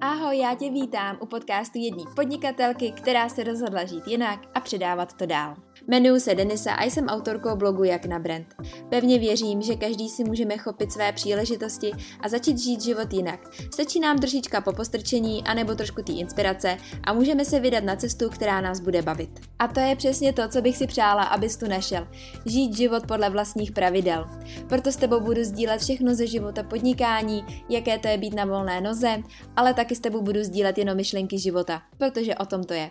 Ahoj, já tě vítám u podcastu jedné podnikatelky, která se rozhodla žít jinak a předávat to dál. Jmenuji se Denisa a jsem autorkou blogu Jak na brand. Pevně věřím, že každý si můžeme chopit své příležitosti a začít žít život jinak. Stačí nám trošička po postrčení anebo trošku té inspirace a můžeme se vydat na cestu, která nás bude bavit. A to je přesně to, co bych si přála, abys tu našel. Žít život podle vlastních pravidel. Proto s tebou budu sdílet všechno ze života podnikání, jaké to je být na volné noze, ale taky s tebou budu sdílet jenom myšlenky života, protože o tom to je.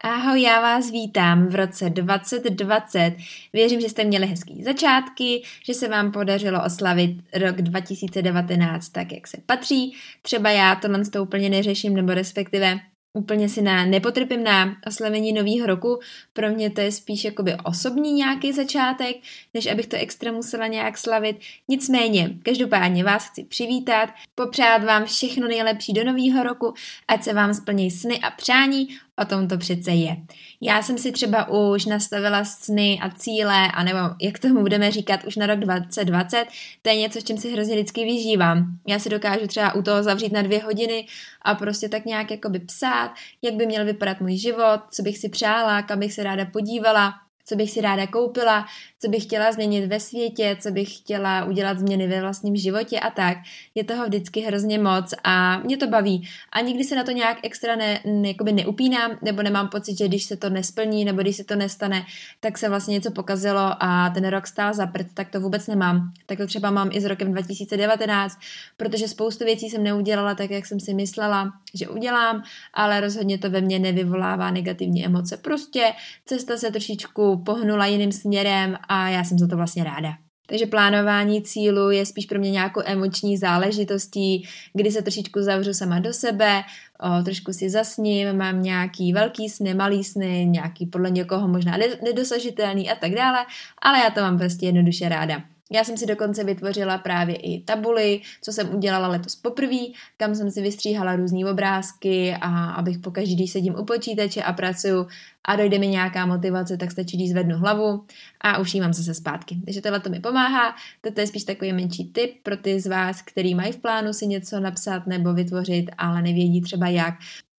Ahoj, já vás vítám v roce 2020. Věřím, že jste měli hezký začátky, že se vám podařilo oslavit rok 2019 tak, jak se patří. Třeba já tohle to úplně neřeším, nebo respektive úplně si na, nepotrpím na oslavení nového roku. Pro mě to je spíš jakoby osobní nějaký začátek, než abych to extra musela nějak slavit. Nicméně, každopádně vás chci přivítat, popřát vám všechno nejlepší do nového roku, ať se vám splní sny a přání, o tom to přece je. Já jsem si třeba už nastavila sny a cíle, anebo jak tomu budeme říkat, už na rok 2020. To je něco, s čím si hrozně vždycky vyžívám. Já si dokážu třeba u toho zavřít na dvě hodiny a prostě tak nějak jakoby psát, jak by měl vypadat můj život, co bych si přála, kam bych se ráda podívala, co bych si ráda koupila, co bych chtěla změnit ve světě, co bych chtěla udělat změny ve vlastním životě a tak. Je toho vždycky hrozně moc a mě to baví. A nikdy se na to nějak extra ne, ne, jakoby neupínám, nebo nemám pocit, že když se to nesplní, nebo když se to nestane, tak se vlastně něco pokazilo a ten rok stál za prd, tak to vůbec nemám. Tak to třeba mám i s rokem 2019, protože spoustu věcí jsem neudělala tak, jak jsem si myslela, že udělám, ale rozhodně to ve mně nevyvolává negativní emoce. Prostě cesta se trošičku pohnula jiným směrem a já jsem za to vlastně ráda. Takže plánování cílu je spíš pro mě nějakou emoční záležitostí, kdy se trošičku zavřu sama do sebe, o, trošku si zasním, mám nějaký velký sny, malý sny, nějaký podle někoho možná nedosažitelný a tak dále, ale já to mám prostě jednoduše ráda. Já jsem si dokonce vytvořila právě i tabuly, co jsem udělala letos poprvé, kam jsem si vystříhala různé obrázky a abych pokaždý, když sedím u počítače a pracuju a dojde mi nějaká motivace, tak stačí, když zvednu hlavu a už jí mám zase zpátky. Takže tohle to mi pomáhá. Toto je spíš takový menší tip pro ty z vás, který mají v plánu si něco napsat nebo vytvořit, ale nevědí třeba jak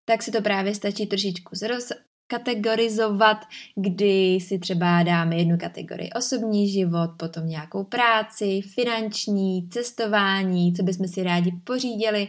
tak si to právě stačí trošičku zroz, kategorizovat, kdy si třeba dáme jednu kategorii osobní život, potom nějakou práci, finanční, cestování, co bychom si rádi pořídili,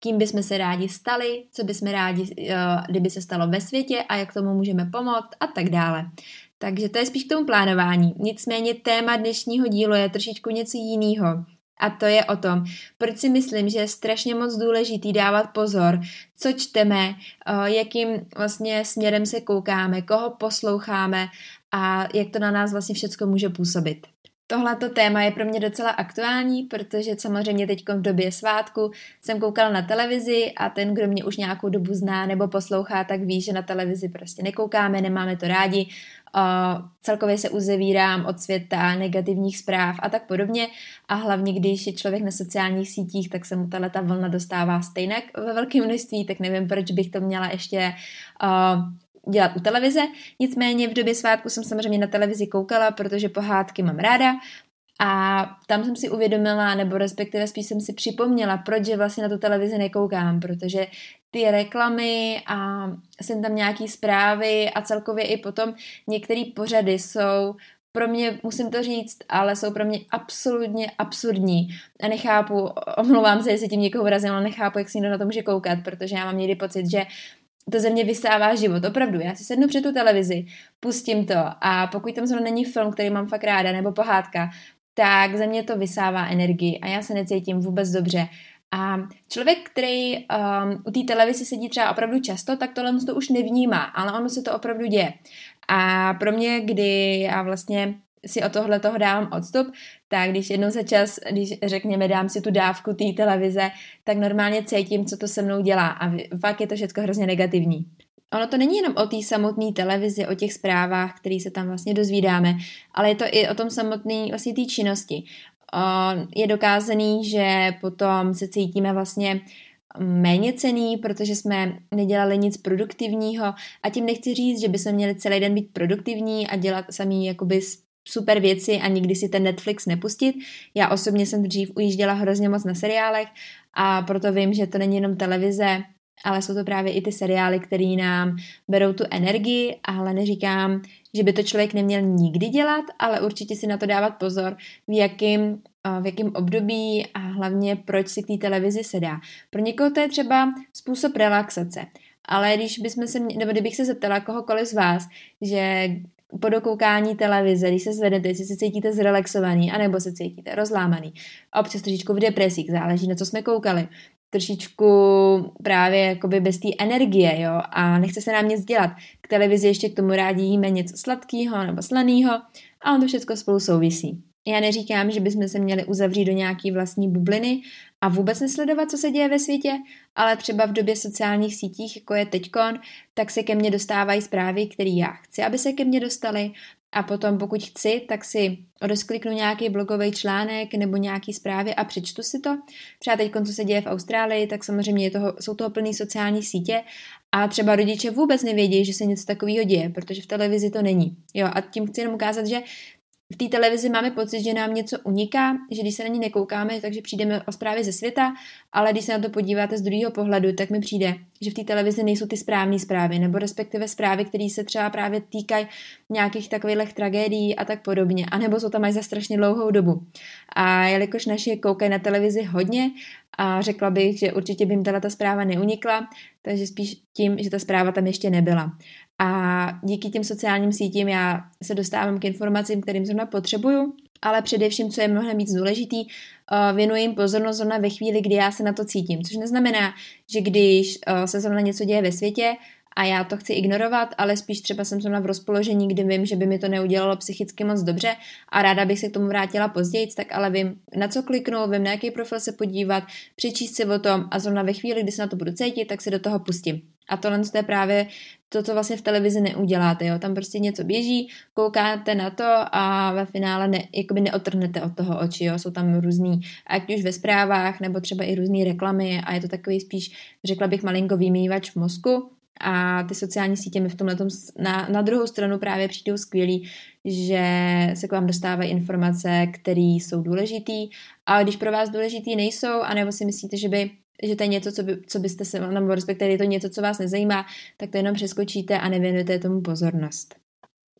kým bychom se rádi stali, co bychom rádi, eh, kdyby se stalo ve světě a jak tomu můžeme pomoct a tak dále. Takže to je spíš k tomu plánování. Nicméně téma dnešního dílu je trošičku něco jiného. A to je o tom, proč si myslím, že je strašně moc důležitý dávat pozor, co čteme, eh, jakým vlastně směrem se koukáme, koho posloucháme a jak to na nás vlastně všechno může působit. Tohleto téma je pro mě docela aktuální, protože samozřejmě teď v době svátku jsem koukala na televizi a ten, kdo mě už nějakou dobu zná nebo poslouchá, tak ví, že na televizi prostě nekoukáme, nemáme to rádi, celkově se uzavírám od světa negativních zpráv a tak podobně a hlavně, když je člověk na sociálních sítích, tak se mu tahle ta vlna dostává stejně ve velkém množství, tak nevím, proč bych to měla ještě dělat u televize. Nicméně v době svátku jsem samozřejmě na televizi koukala, protože pohádky mám ráda a tam jsem si uvědomila, nebo respektive spíš jsem si připomněla, proč že vlastně na tu televizi nekoukám, protože ty reklamy a jsem tam nějaký zprávy a celkově i potom některé pořady jsou pro mě, musím to říct, ale jsou pro mě absolutně absurdní. A nechápu, omlouvám se, jestli tím někoho urazím, ale nechápu, jak si někdo na to může koukat, protože já mám někdy pocit, že to ze mě vysává život, opravdu. Já si sednu před tu televizi, pustím to a pokud tam zrovna není film, který mám fakt ráda, nebo pohádka, tak ze mě to vysává energii a já se necítím vůbec dobře. A člověk, který um, u té televize sedí třeba opravdu často, tak tohle to už nevnímá, ale ono se to opravdu děje. A pro mě, kdy já vlastně si o tohle toho dávám odstup, tak když jednou za čas, když řekněme dám si tu dávku té televize, tak normálně cítím, co to se mnou dělá a fakt je to všechno hrozně negativní. Ono to není jenom o té samotné televizi, o těch zprávách, které se tam vlastně dozvídáme, ale je to i o tom samotné vlastně té činnosti. Je dokázaný, že potom se cítíme vlastně méně cený, protože jsme nedělali nic produktivního a tím nechci říct, že bychom měli celý den být produktivní a dělat samý jakoby super věci a nikdy si ten Netflix nepustit. Já osobně jsem dřív ujížděla hrozně moc na seriálech a proto vím, že to není jenom televize, ale jsou to právě i ty seriály, které nám berou tu energii, ale neříkám, že by to člověk neměl nikdy dělat, ale určitě si na to dávat pozor, v jakém v jakém období a hlavně proč si k té televizi sedá. Pro někoho to je třeba způsob relaxace, ale když bychom se, nebo kdybych se zeptala kohokoliv z vás, že po dokoukání televize, když se zvednete, jestli se cítíte zrelaxovaný, anebo se cítíte rozlámaný, občas trošičku v depresích, záleží na co jsme koukali, trošičku právě jakoby bez té energie, jo, a nechce se nám nic dělat. K televizi ještě k tomu rádi jíme něco sladkého nebo slaného a on to všechno spolu souvisí. Já neříkám, že bychom se měli uzavřít do nějaký vlastní bubliny a vůbec nesledovat, co se děje ve světě, ale třeba v době sociálních sítích, jako je teďkon, tak se ke mně dostávají zprávy, které já chci, aby se ke mně dostaly a potom, pokud chci, tak si rozkliknu nějaký blogový článek nebo nějaký zprávy a přečtu si to. Třeba teď, co se děje v Austrálii, tak samozřejmě je toho, jsou toho plný sociální sítě a třeba rodiče vůbec nevědí, že se něco takového děje, protože v televizi to není. Jo, a tím chci jenom ukázat, že v té televizi máme pocit, že nám něco uniká, že když se na ní nekoukáme, takže přijdeme o zprávy ze světa, ale když se na to podíváte z druhého pohledu, tak mi přijde, že v té televizi nejsou ty správné zprávy, nebo respektive zprávy, které se třeba právě týkají nějakých takových tragédií a tak podobně, anebo jsou tam až za strašně dlouhou dobu. A jelikož naši koukají na televizi hodně a řekla bych, že určitě by jim ta zpráva neunikla, takže spíš tím, že ta zpráva tam ještě nebyla. A díky těm sociálním sítím já se dostávám k informacím, kterým zrovna potřebuju, ale především, co je mnohem víc důležitý, eh, věnuji jim pozornost zrovna ve chvíli, kdy já se na to cítím. Což neznamená, že když eh, se zrovna něco děje ve světě a já to chci ignorovat, ale spíš třeba jsem zrovna v rozpoložení, kdy vím, že by mi to neudělalo psychicky moc dobře a ráda bych se k tomu vrátila později, tak ale vím, na co kliknout, vím, na jaký profil se podívat, přečíst si o tom a zrovna ve chvíli, kdy se na to budu cítit, tak se do toho pustím. A tohle je právě to, co vlastně v televizi neuděláte. Jo? Tam prostě něco běží, koukáte na to a ve finále ne, jakoby neotrhnete od toho oči. Jo? Jsou tam různý, ať už ve zprávách, nebo třeba i různé reklamy a je to takový spíš, řekla bych, malinko vymývač v mozku. A ty sociální sítě mi v tomhle na, na druhou stranu právě přijdou skvělý, že se k vám dostávají informace, které jsou důležitý, ale když pro vás důležitý nejsou, anebo si myslíte, že by že to je něco, co, by, co byste se, nebo respektive je to něco, co vás nezajímá, tak to jenom přeskočíte a nevěnujete tomu pozornost.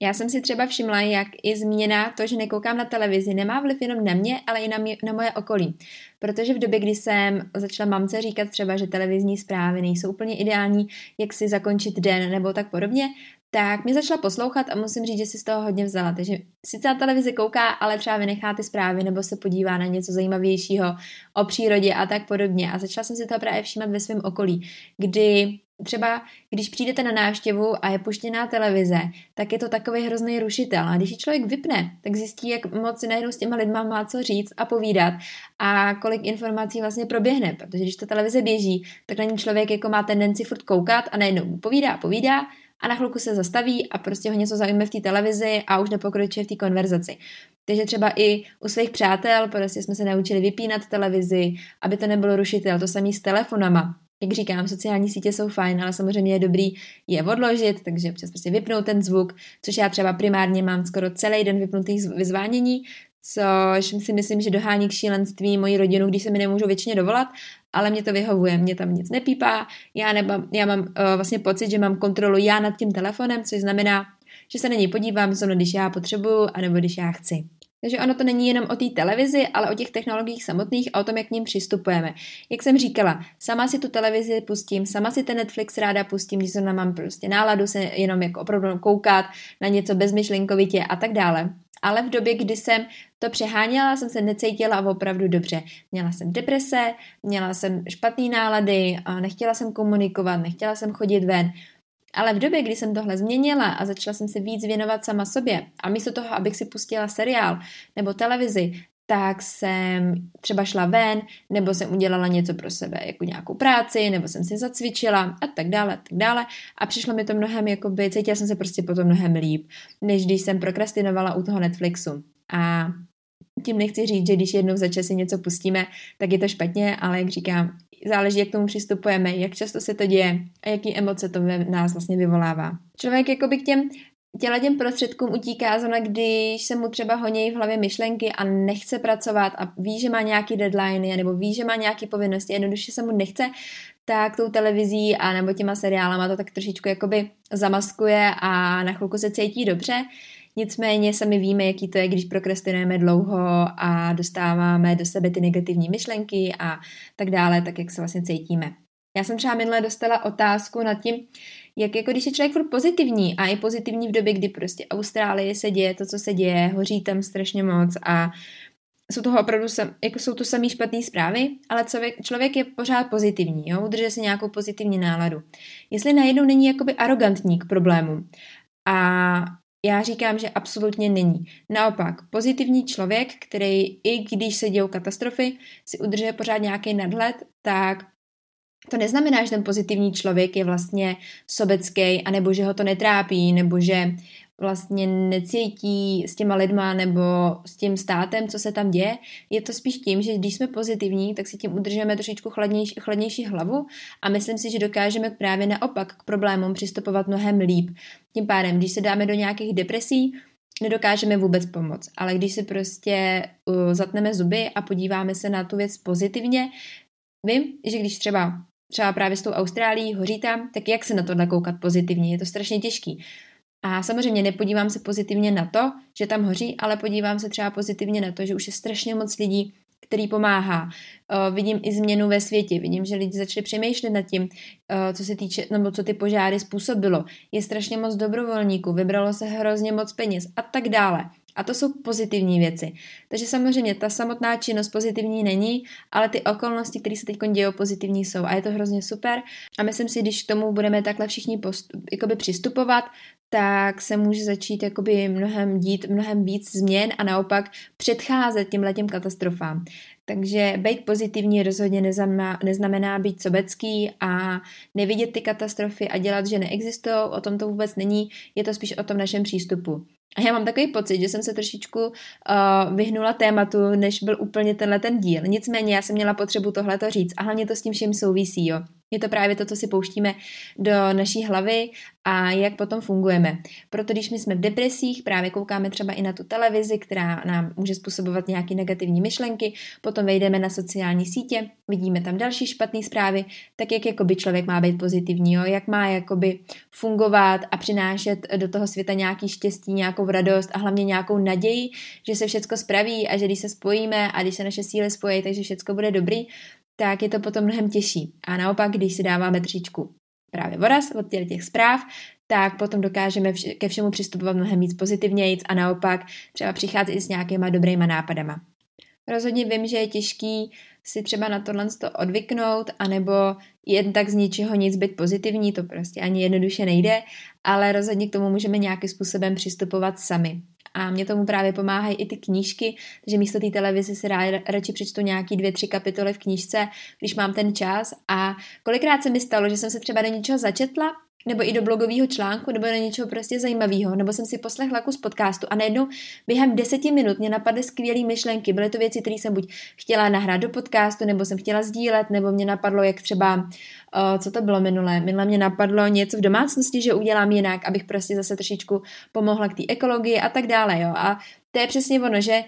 Já jsem si třeba všimla, jak i změna to, že nekoukám na televizi, nemá vliv jenom na mě, ale i na, mě, na moje okolí. Protože v době, kdy jsem začala mamce říkat třeba, že televizní zprávy nejsou úplně ideální, jak si zakončit den nebo tak podobně, tak mě začala poslouchat a musím říct, že si z toho hodně vzala. Takže sice na televizi kouká, ale třeba vynechá ty zprávy nebo se podívá na něco zajímavějšího o přírodě a tak podobně. A začala jsem si to právě všímat ve svém okolí, kdy třeba když přijdete na návštěvu a je puštěná televize, tak je to takový hrozný rušitel. A když ji člověk vypne, tak zjistí, jak moc si najednou s těma lidma má co říct a povídat a kolik informací vlastně proběhne. Protože když ta televize běží, tak na ní člověk jako má tendenci furt koukat a najednou povídá, povídá a na chvilku se zastaví a prostě ho něco zaujme v té televizi a už nepokračuje v té konverzaci. Takže třeba i u svých přátel prostě jsme se naučili vypínat televizi, aby to nebylo rušitel, to samý s telefonama. Jak říkám, sociální sítě jsou fajn, ale samozřejmě je dobrý je odložit, takže občas prostě vypnout ten zvuk, což já třeba primárně mám skoro celý den vypnutých vyzvánění, což si myslím, že dohání k šílenství moji rodinu, když se mi nemůžu většině dovolat, ale mě to vyhovuje, mě tam nic nepípá, já, neba, já mám uh, vlastně pocit, že mám kontrolu já nad tím telefonem, což znamená, že se na něj podívám, zrovna když já potřebuju, anebo když já chci. Takže ono to není jenom o té televizi, ale o těch technologiích samotných a o tom, jak k ním přistupujeme. Jak jsem říkala, sama si tu televizi pustím, sama si ten Netflix ráda pustím, když zrovna mám prostě náladu se jenom jako opravdu koukat na něco bezmyšlenkovitě a tak dále. Ale v době, kdy jsem to přeháněla, jsem se necítila opravdu dobře. Měla jsem deprese, měla jsem špatné nálady, nechtěla jsem komunikovat, nechtěla jsem chodit ven. Ale v době, kdy jsem tohle změnila a začala jsem se víc věnovat sama sobě a místo toho, abych si pustila seriál nebo televizi, tak jsem třeba šla ven, nebo jsem udělala něco pro sebe, jako nějakou práci, nebo jsem si zacvičila a tak dále, a tak dále. A přišlo mi to mnohem, jakoby, cítila jsem se prostě potom mnohem líp, než když jsem prokrastinovala u toho Netflixu. A tím nechci říct, že když jednou za čas si něco pustíme, tak je to špatně, ale jak říkám, záleží, jak k tomu přistupujeme, jak často se to děje a jaký emoce to ve nás vlastně vyvolává. Člověk jakoby k těm těla těm prostředkům utíká zrovna, když se mu třeba honějí v hlavě myšlenky a nechce pracovat a ví, že má nějaký deadline nebo ví, že má nějaké povinnosti, jednoduše se mu nechce, tak tou televizí a nebo těma seriálama to tak trošičku jakoby zamaskuje a na chvilku se cítí dobře. Nicméně sami víme, jaký to je, když prokrastinujeme dlouho a dostáváme do sebe ty negativní myšlenky a tak dále, tak jak se vlastně cítíme. Já jsem třeba minule dostala otázku nad tím, jak jako když je člověk furt pozitivní a je pozitivní v době, kdy prostě Austrálie se děje to, co se děje, hoří tam strašně moc a jsou toho opravdu, sam, jako jsou to samý špatné zprávy, ale člověk, člověk je pořád pozitivní, jo? udržuje si nějakou pozitivní náladu. Jestli najednou není jakoby arrogantní k problému a já říkám, že absolutně není. Naopak, pozitivní člověk, který i když se dějou katastrofy, si udržuje pořád nějaký nadhled, tak to neznamená, že ten pozitivní člověk je vlastně sobecký, anebo že ho to netrápí, nebo že vlastně necítí s těma lidma nebo s tím státem, co se tam děje. Je to spíš tím, že když jsme pozitivní, tak si tím udržíme trošičku chladnější, chladnější hlavu a myslím si, že dokážeme právě naopak k problémům přistupovat mnohem líp. Tím pádem, když se dáme do nějakých depresí, nedokážeme vůbec pomoct. Ale když si prostě uh, zatneme zuby a podíváme se na tu věc pozitivně, vím, že když třeba třeba právě s tou Austrálií hoří tam, tak jak se na to nakoukat pozitivně? Je to strašně těžký. A samozřejmě nepodívám se pozitivně na to, že tam hoří, ale podívám se třeba pozitivně na to, že už je strašně moc lidí, který pomáhá. Uh, vidím i změnu ve světě, vidím, že lidi začali přemýšlet nad tím, uh, co se týče, nebo co ty požáry způsobilo. Je strašně moc dobrovolníků, vybralo se hrozně moc peněz a tak dále. A to jsou pozitivní věci. Takže samozřejmě ta samotná činnost pozitivní není, ale ty okolnosti, které se teď dějí, pozitivní jsou. A je to hrozně super. A myslím si, když k tomu budeme takhle všichni postup, přistupovat, tak se může začít jakoby mnohem dít mnohem víc změn a naopak předcházet těm letěm katastrofám. Takže být pozitivní rozhodně neznamená, neznamená být sobecký a nevidět ty katastrofy a dělat, že neexistují, o tom to vůbec není, je to spíš o tom našem přístupu. A já mám takový pocit, že jsem se trošičku uh, vyhnula tématu, než byl úplně tenhle ten díl. Nicméně já jsem měla potřebu tohle to říct a hlavně to s tím vším souvisí, jo. Je to právě to, co si pouštíme do naší hlavy a jak potom fungujeme. Proto když my jsme v depresích, právě koukáme třeba i na tu televizi, která nám může způsobovat nějaké negativní myšlenky, potom vejdeme na sociální sítě, vidíme tam další špatné zprávy, tak jak jakoby člověk má být pozitivní, jo? jak má jakoby fungovat a přinášet do toho světa nějaký štěstí, nějakou radost a hlavně nějakou naději, že se všechno spraví a že když se spojíme a když se naše síly spojí, takže všechno bude dobrý, tak je to potom mnohem těžší. A naopak, když si dáváme trošičku právě voraz od těch, těch zpráv, tak potom dokážeme vš- ke všemu přistupovat mnohem víc pozitivněji a naopak třeba přicházet i s nějakýma dobrýma nápadama. Rozhodně vím, že je těžký si třeba na tohle to odvyknout, anebo jen tak z ničeho nic být pozitivní, to prostě ani jednoduše nejde, ale rozhodně k tomu můžeme nějakým způsobem přistupovat sami. A mě tomu právě pomáhají i ty knížky, že místo té televize si rád, radši přečtu nějaký dvě, tři kapitoly v knížce, když mám ten čas. A kolikrát se mi stalo, že jsem se třeba do něčeho začetla nebo i do blogového článku, nebo do něčeho prostě zajímavého, nebo jsem si poslechla kus podcastu a najednou během deseti minut mě napadly skvělé myšlenky. Byly to věci, které jsem buď chtěla nahrát do podcastu, nebo jsem chtěla sdílet, nebo mě napadlo, jak třeba, uh, co to bylo minulé, minule mě napadlo něco v domácnosti, že udělám jinak, abych prostě zase trošičku pomohla k té ekologii a tak dále, jo. A to je přesně ono, že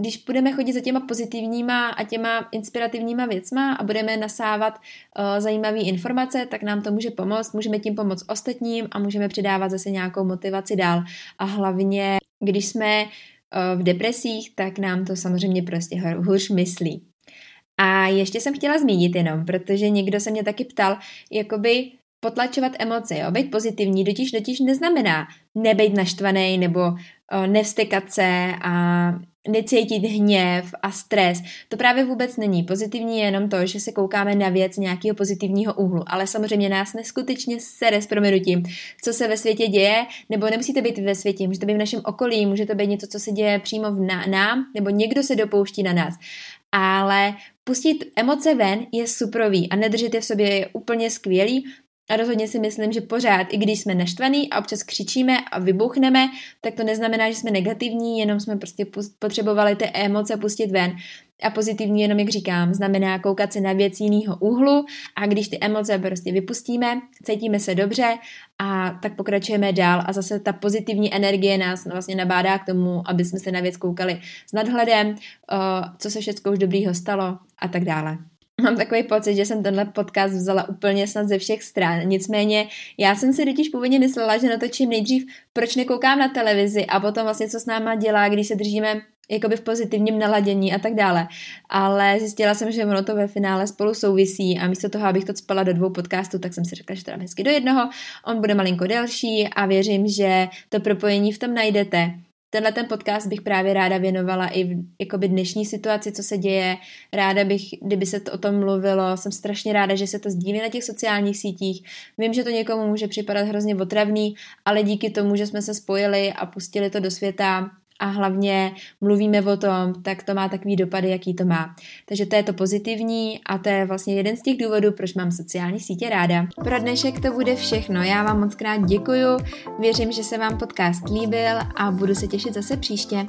když budeme chodit za těma pozitivníma a těma inspirativníma věcma a budeme nasávat uh, zajímavé informace, tak nám to může pomoct, můžeme tím pomoct ostatním a můžeme přidávat zase nějakou motivaci dál. A hlavně, když jsme uh, v depresích, tak nám to samozřejmě prostě hůř myslí. A ještě jsem chtěla zmínit jenom, protože někdo se mě taky ptal, jakoby potlačovat emoce, jo? být pozitivní, totiž, totiž neznamená nebejt naštvaný nebo nevstekat se a necítit hněv a stres. To právě vůbec není. Pozitivní je jenom to, že se koukáme na věc nějakého pozitivního úhlu, ale samozřejmě nás neskutečně sere s proměnutím, co se ve světě děje, nebo nemusíte být ve světě, může to být v našem okolí, může to být něco, co se děje přímo v nám, nebo někdo se dopouští na nás. Ale pustit emoce ven je suprový a nedržet je v sobě je úplně skvělý, a rozhodně si myslím, že pořád, i když jsme naštvaní a občas křičíme a vybuchneme, tak to neznamená, že jsme negativní, jenom jsme prostě potřebovali ty emoce pustit ven. A pozitivní jenom, jak říkám, znamená koukat se na věc jiného úhlu a když ty emoce prostě vypustíme, cítíme se dobře a tak pokračujeme dál a zase ta pozitivní energie nás vlastně nabádá k tomu, aby jsme se na věc koukali s nadhledem, co se všechno už dobrýho stalo a tak dále. Mám takový pocit, že jsem tenhle podcast vzala úplně snad ze všech stran. Nicméně já jsem si totiž původně myslela, že natočím nejdřív, proč nekoukám na televizi a potom vlastně, co s náma dělá, když se držíme jakoby v pozitivním naladění a tak dále. Ale zjistila jsem, že ono to ve finále spolu souvisí a místo toho, abych to spala do dvou podcastů, tak jsem si řekla, že to dám hezky do jednoho. On bude malinko delší a věřím, že to propojení v tom najdete. Tenhle ten podcast bych právě ráda věnovala i v jakoby dnešní situaci, co se děje. Ráda bych, kdyby se to o tom mluvilo. Jsem strašně ráda, že se to sdílí na těch sociálních sítích. Vím, že to někomu může připadat hrozně otravný, ale díky tomu, že jsme se spojili a pustili to do světa, a hlavně mluvíme o tom, tak to má takový dopady, jaký to má. Takže to je to pozitivní a to je vlastně jeden z těch důvodů, proč mám sociální sítě ráda. Pro dnešek to bude všechno. Já vám moc krát děkuju, věřím, že se vám podcast líbil a budu se těšit zase příště.